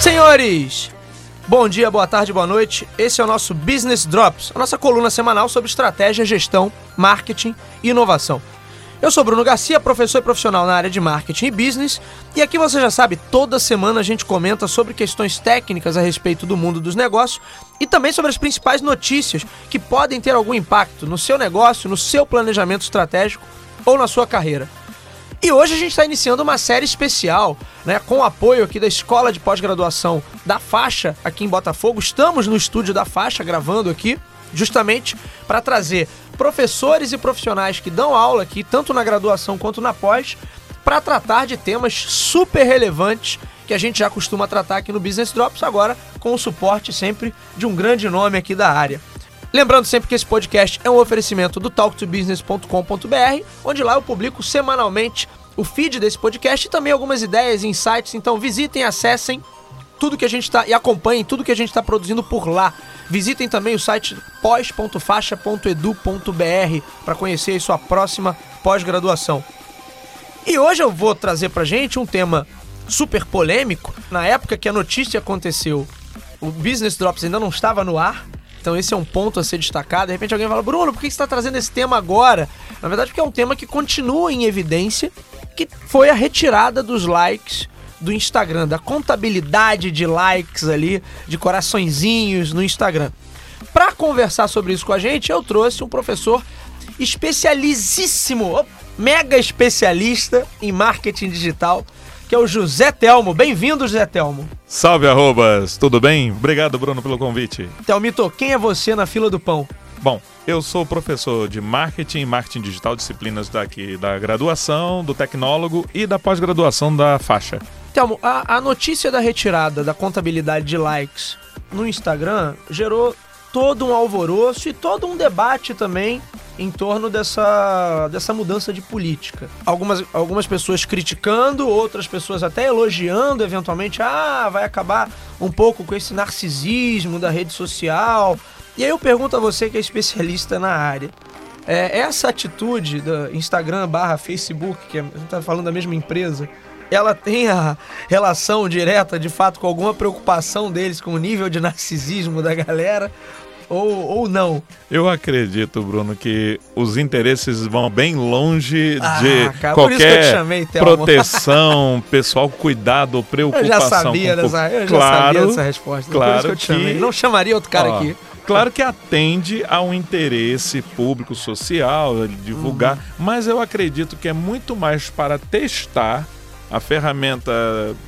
Senhores, bom dia, boa tarde, boa noite. Esse é o nosso Business Drops, a nossa coluna semanal sobre estratégia, gestão, marketing e inovação. Eu sou Bruno Garcia, professor e profissional na área de marketing e business, e aqui você já sabe, toda semana a gente comenta sobre questões técnicas a respeito do mundo dos negócios e também sobre as principais notícias que podem ter algum impacto no seu negócio, no seu planejamento estratégico ou na sua carreira. E hoje a gente está iniciando uma série especial, né, com o apoio aqui da Escola de Pós-Graduação da Faixa, aqui em Botafogo. Estamos no estúdio da Faixa gravando aqui, justamente para trazer professores e profissionais que dão aula aqui, tanto na graduação quanto na pós, para tratar de temas super relevantes que a gente já costuma tratar aqui no Business Drops, agora com o suporte sempre de um grande nome aqui da área. Lembrando sempre que esse podcast é um oferecimento do talktobusiness.com.br, onde lá eu publico semanalmente o feed desse podcast e também algumas ideias insights. Então visitem, acessem tudo que a gente está e acompanhem tudo que a gente está produzindo por lá. Visitem também o site pós.faixa.edu.br para conhecer a sua próxima pós-graduação. E hoje eu vou trazer pra gente um tema super polêmico. Na época que a notícia aconteceu, o Business Drops ainda não estava no ar. Então esse é um ponto a ser destacado. De repente alguém fala, Bruno, por que você está trazendo esse tema agora? Na verdade, porque é um tema que continua em evidência, que foi a retirada dos likes do Instagram, da contabilidade de likes ali, de coraçõezinhos no Instagram. Para conversar sobre isso com a gente, eu trouxe um professor especialíssimo, mega especialista em marketing digital, que é o José Telmo. Bem-vindo, José Telmo. Salve, arrobas! Tudo bem? Obrigado, Bruno, pelo convite. Telmito, quem é você na fila do pão? Bom, eu sou professor de marketing marketing digital, disciplinas daqui da graduação, do tecnólogo e da pós-graduação da faixa. Telmo, a, a notícia da retirada da contabilidade de likes no Instagram gerou todo um alvoroço e todo um debate também em torno dessa, dessa mudança de política. Algumas, algumas pessoas criticando, outras pessoas até elogiando, eventualmente, ah, vai acabar um pouco com esse narcisismo da rede social. E aí eu pergunto a você que é especialista na área. É, essa atitude do Instagram barra Facebook, que é, a gente tá falando da mesma empresa, ela tem a relação direta, de fato, com alguma preocupação deles com o nível de narcisismo da galera? Ou, ou não? Eu acredito, Bruno, que os interesses vão bem longe Ah, de cara, qualquer chamei, proteção, pessoal, cuidado, preocupação. Eu já sabia com dessa, eu já claro, sabia dessa resposta. por isso claro que eu te chamei. que- Não chamaria outro cara Ó, aqui. Claro que atende a um interesse público social, de divulgar, Uhum. mas eu acredito que é muito mais para testar a ferramenta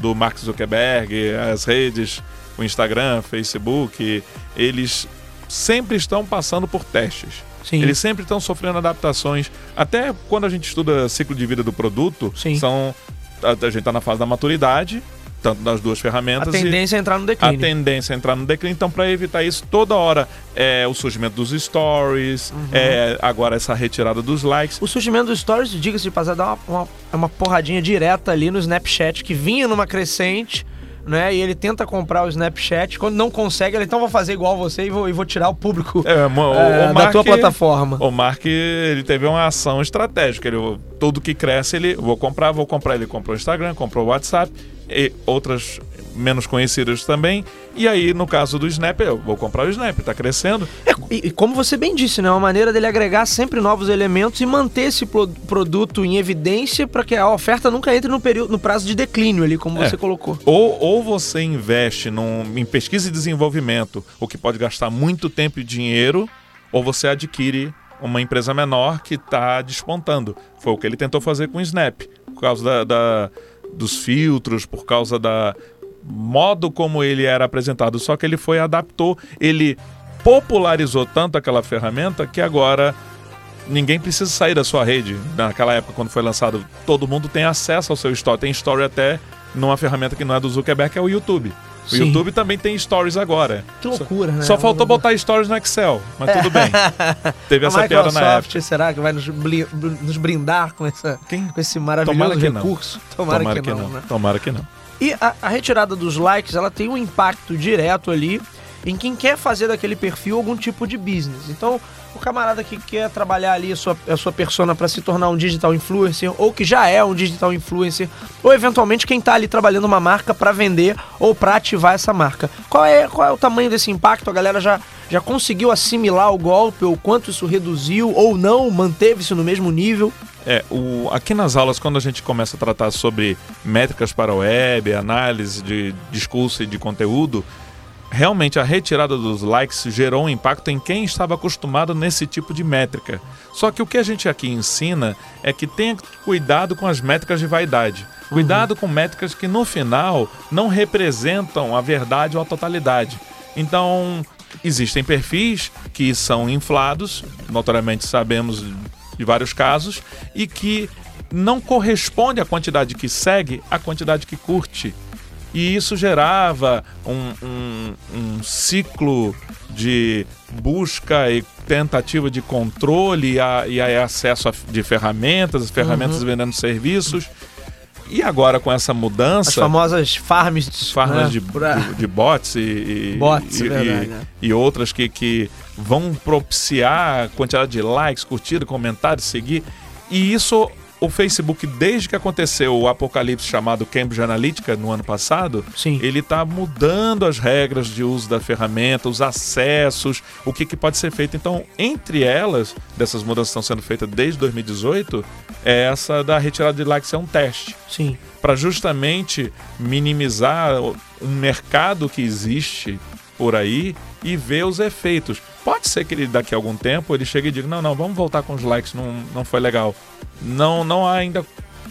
do Mark Zuckerberg, as redes, o Instagram, Facebook, eles sempre estão passando por testes. Sim. Eles sempre estão sofrendo adaptações. Até quando a gente estuda ciclo de vida do produto, Sim. são a, a gente está na fase da maturidade, tanto das duas A ferramentas. e- tendência é entrar no a declínio. tendência é entrar no declínio. Então, para evitar isso, toda hora é o surgimento dos stories, Uhum. é agora essa retirada dos likes. O surgimento dos stories, diga-se de passar, dá uma, uma, uma porradinha direta ali no Snapchat, que vinha numa crescente, né? E ele tenta comprar o Snapchat. Quando não consegue, ele então vou fazer igual você e vou, e vou tirar o público É, mo- é, o da Mark- tua plataforma. O Mark ele teve uma ação estratégica. Ele, tudo que cresce, ele vou comprar, vou comprar. Ele comprou o Instagram, comprou o WhatsApp e outras menos conhecidas também. E aí, no caso do Snap, eu vou comprar o Snap, tá crescendo. É, e, e como você bem disse, né? É uma maneira dele agregar sempre novos elementos e manter esse pro- produto em evidência para que a oferta nunca entre no período, no prazo de declínio ali, como É. você colocou. Ou, ou você investe num- em pesquisa e desenvolvimento, o que pode gastar muito tempo e dinheiro, ou você adquire uma empresa menor que está despontando. Foi o que ele tentou fazer com o Snap, por causa da, da- dos filtros, por causa da modo como ele era apresentado. Só que ele foi adaptou, ele popularizou tanto aquela ferramenta que agora ninguém precisa sair da sua rede. Naquela época, quando foi lançado, todo mundo tem acesso ao seu story. Tem story até numa ferramenta que não é do Zuckerberg, que é o YouTube. O Sim. YouTube também tem stories agora. Que loucura, né? Só faltou botar stories no Excel, mas tudo bem. Teve A essa piada na época. Microsoft, será que vai nos, nos brindar com, essa, Quem? com esse maravilhoso Tomara que não. recurso? Tomara, que, não, né? Tomara que não. E a, a retirada dos likes, ela tem um impacto direto ali em quem quer fazer daquele perfil algum tipo de business. Então, o camarada que quer trabalhar ali a sua, a sua persona para se tornar um digital influencer, ou que já é um digital influencer, ou eventualmente quem está ali trabalhando uma marca para vender ou para ativar essa marca. Qual é, qual é o tamanho desse impacto? A galera já, já conseguiu assimilar o golpe, ou quanto isso reduziu, ou não, manteve-se no mesmo nível? É, o, aqui nas aulas, quando a gente começa a tratar sobre métricas para a web, análise de discurso e de conteúdo, realmente a retirada dos likes gerou um impacto em quem estava acostumado nesse tipo de métrica. Só que o que a gente aqui ensina é que tenha cuidado com as métricas de vaidade. Cuidado uhum. com métricas que no final não representam a verdade ou a totalidade. Então, existem perfis que são inflados, notoriamente sabemos de vários casos, e que não corresponde à quantidade que segue à quantidade que curte. E isso gerava um, um, um ciclo de busca e tentativa de controle e, a, e a acesso a, de ferramentas, ferramentas uhum. vendendo serviços. E agora com essa mudança. As famosas farms, farms né? de, de, de, bots e, e, bots, e, verdade, né? e, outras que, que vão propiciar a quantidade de likes, curtidas, comentários, seguir. E isso o Facebook, desde que aconteceu o apocalipse chamado Cambridge Analytica no ano passado, Sim. ele está mudando as regras de uso da ferramenta, os acessos, o que, que pode ser feito. Então, entre elas, dessas mudanças que estão sendo feitas desde 2018, é essa da retirada de likes é um teste. Sim. Para justamente minimizar um mercado que existe por aí e ver os efeitos. Pode ser que ele daqui a algum tempo ele chegue e diga: não, não, vamos voltar com os likes, não, não foi legal. Não, não há ainda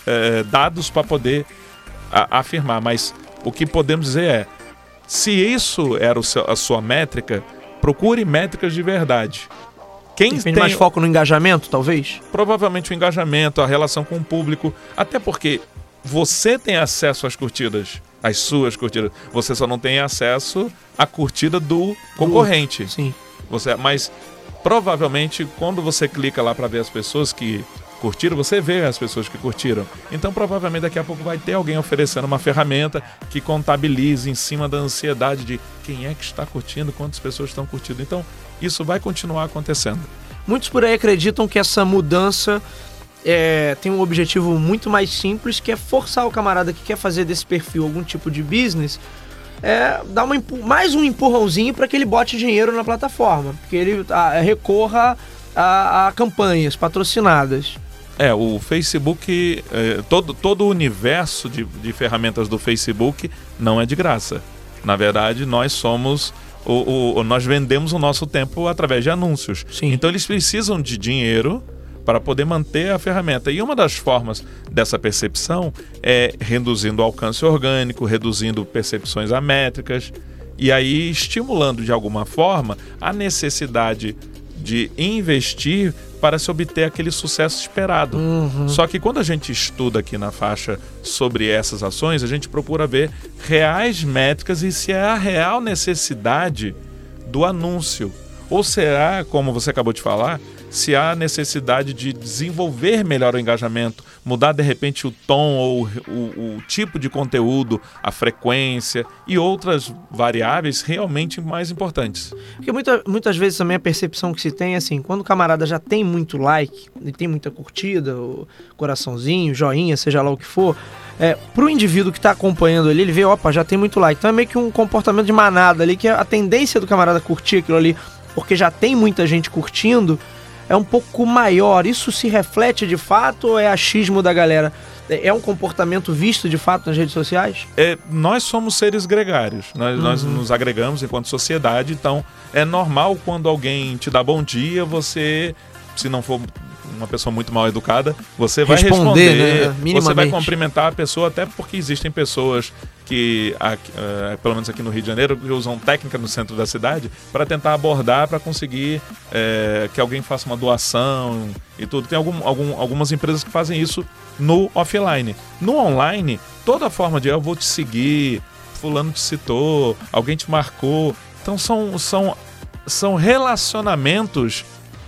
é, dados para poder a, afirmar, mas o que podemos dizer é: se isso era seu, a sua métrica, procure métricas de verdade. Quem tem mais foco no engajamento, talvez? Provavelmente o engajamento, a relação com o público, até porque você tem acesso às curtidas, às suas curtidas. Você só não tem acesso à curtida do concorrente. Sim. Você, mas provavelmente quando você clica lá para ver as pessoas que curtiram, você vê as pessoas que curtiram. Então provavelmente daqui a pouco vai ter alguém oferecendo uma ferramenta que contabilize em cima da ansiedade de quem é que está curtindo, quantas pessoas estão curtindo. Então isso vai continuar acontecendo. Muitos por aí acreditam que essa mudança é, tem um objetivo muito mais simples, que é forçar o camarada que quer fazer desse perfil algum tipo de business é, dar uma, mais um empurrãozinho para que ele bote dinheiro na plataforma, que ele a, recorra a, a, campanhas patrocinadas. É, o Facebook, é, todo, todo o universo de, de ferramentas do Facebook não é de graça. Na verdade, nós somos o, o, nós vendemos o nosso tempo através de anúncios. Sim. Então eles precisam de dinheiro para poder manter a ferramenta. E uma das formas dessa percepção é reduzindo o alcance orgânico, reduzindo percepções amétricas e aí estimulando de alguma forma a necessidade de investir para se obter aquele sucesso esperado. Uhum. Só que quando a gente estuda aqui na faixa sobre essas ações, a gente procura ver reais métricas e se é a real necessidade do anúncio. Ou será, como você acabou de falar, se há necessidade de desenvolver melhor o engajamento, mudar de repente o tom ou o, o, tipo de conteúdo, a frequência e outras variáveis realmente mais importantes. Porque muita, muitas vezes também a percepção que se tem é assim, quando o camarada já tem muito like, e tem muita curtida, coraçãozinho, joinha, seja lá o que for, é, para o indivíduo que está acompanhando ali, ele vê, opa, já tem muito like. Então é meio que um comportamento de manada ali, que a tendência do camarada curtir aquilo ali, porque já tem muita gente curtindo, é um pouco maior. Isso se reflete de fato ou é achismo da galera? É, um comportamento visto de fato nas redes sociais? É, nós somos seres gregários, nós, uhum. nós nos agregamos enquanto sociedade, então é normal quando alguém te dá bom dia, você, se não for uma pessoa muito mal educada, você vai responder, né? você vai cumprimentar a pessoa, até porque existem pessoas que, uh, pelo menos aqui no Rio de Janeiro, usam técnica no centro da cidade para tentar abordar, para conseguir uh, que alguém faça uma doação e tudo. Tem algum, algum, algumas empresas que fazem isso no offline. No online, toda forma de eu vou te seguir, fulano te citou, alguém te marcou. Então são, são, são relacionamentos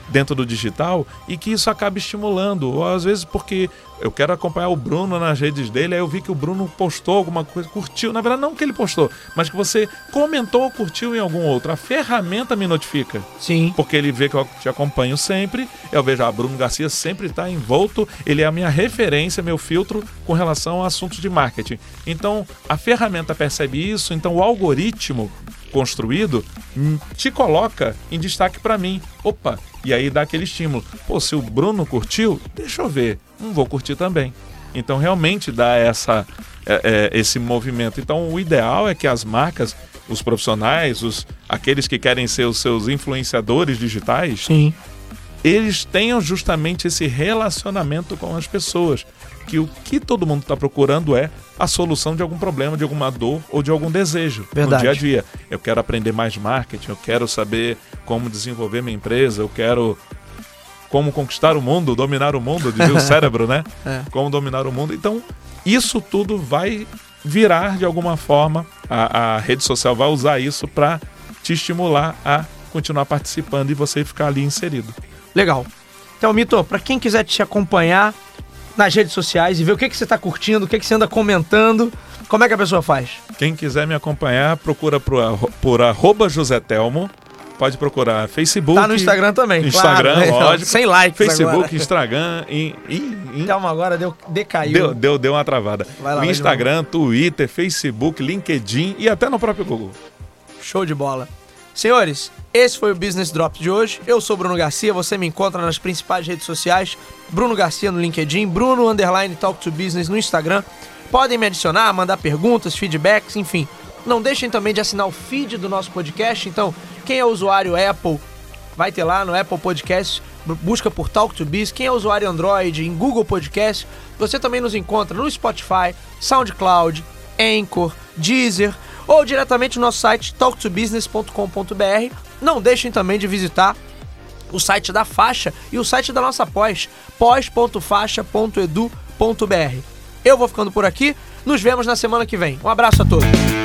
dentro do digital e que isso acaba estimulando. Ou às vezes porque eu quero acompanhar o Bruno nas redes dele, aí eu vi que o Bruno postou alguma coisa, curtiu. Na verdade, não que ele postou, mas que você comentou ou curtiu em algum outro. A ferramenta me notifica. Sim. Porque ele vê que eu te acompanho sempre. Eu vejo, ah, Bruno Garcia sempre está envolto, ele é a minha referência, meu filtro com relação a assuntos de marketing. Então, a ferramenta percebe isso, então o algoritmo construído hum, te coloca em destaque para mim. Opa, e aí dá aquele estímulo. Pô, se o Bruno curtiu, deixa eu ver. Não vou curtir também. Então realmente dá essa, é, é, esse movimento. Então o ideal é que as marcas, os profissionais, os, aqueles que querem ser os seus influenciadores digitais, Sim. eles tenham justamente esse relacionamento com as pessoas que o que todo mundo está procurando é a solução de algum problema, de alguma dor ou de algum desejo Verdade. no dia a dia. Eu quero aprender mais marketing, eu quero saber como desenvolver minha empresa, eu quero como conquistar o mundo, dominar o mundo, dizia o cérebro, né? É. Como dominar o mundo. Então, isso tudo vai virar de alguma forma, a, a rede social vai usar isso para te estimular a continuar participando e você ficar ali inserido. Legal. Então, Mito, para quem quiser te acompanhar nas redes sociais e ver o que, que você tá curtindo, o que, que você anda comentando, como é que a pessoa faz? Quem quiser me acompanhar, procura por, por arroba José Telmo. Pode procurar Facebook. Tá no Instagram também, Instagram, claro, lógico. Sem likes Facebook, agora. Instagram e. e, e Calma, agora deu, decaiu. deu, deu, deu uma travada. Vai lá, Instagram, Twitter, Facebook, LinkedIn e até no próprio Google. Show de bola. Senhores, esse foi o Business Drops de hoje. Eu sou Bruno Garcia, você me encontra nas principais redes sociais. Bruno Garcia no LinkedIn, Bruno Underline Talk to Business no Instagram. Podem me adicionar, mandar perguntas, feedbacks, enfim. Não deixem também de assinar o feed do nosso podcast. Então, quem é usuário Apple, vai ter lá no Apple Podcast, bu- busca por Talk to Biz. Quem é usuário Android, em Google Podcast, você também nos encontra no Spotify, SoundCloud, Anchor, Deezer ou diretamente no nosso site talktobusiness.com.br. Não deixem também de visitar o site da Faixa e o site da nossa pós, pós.faixa.edu.br. Eu vou ficando por aqui, nos vemos na semana que vem. Um abraço a todos.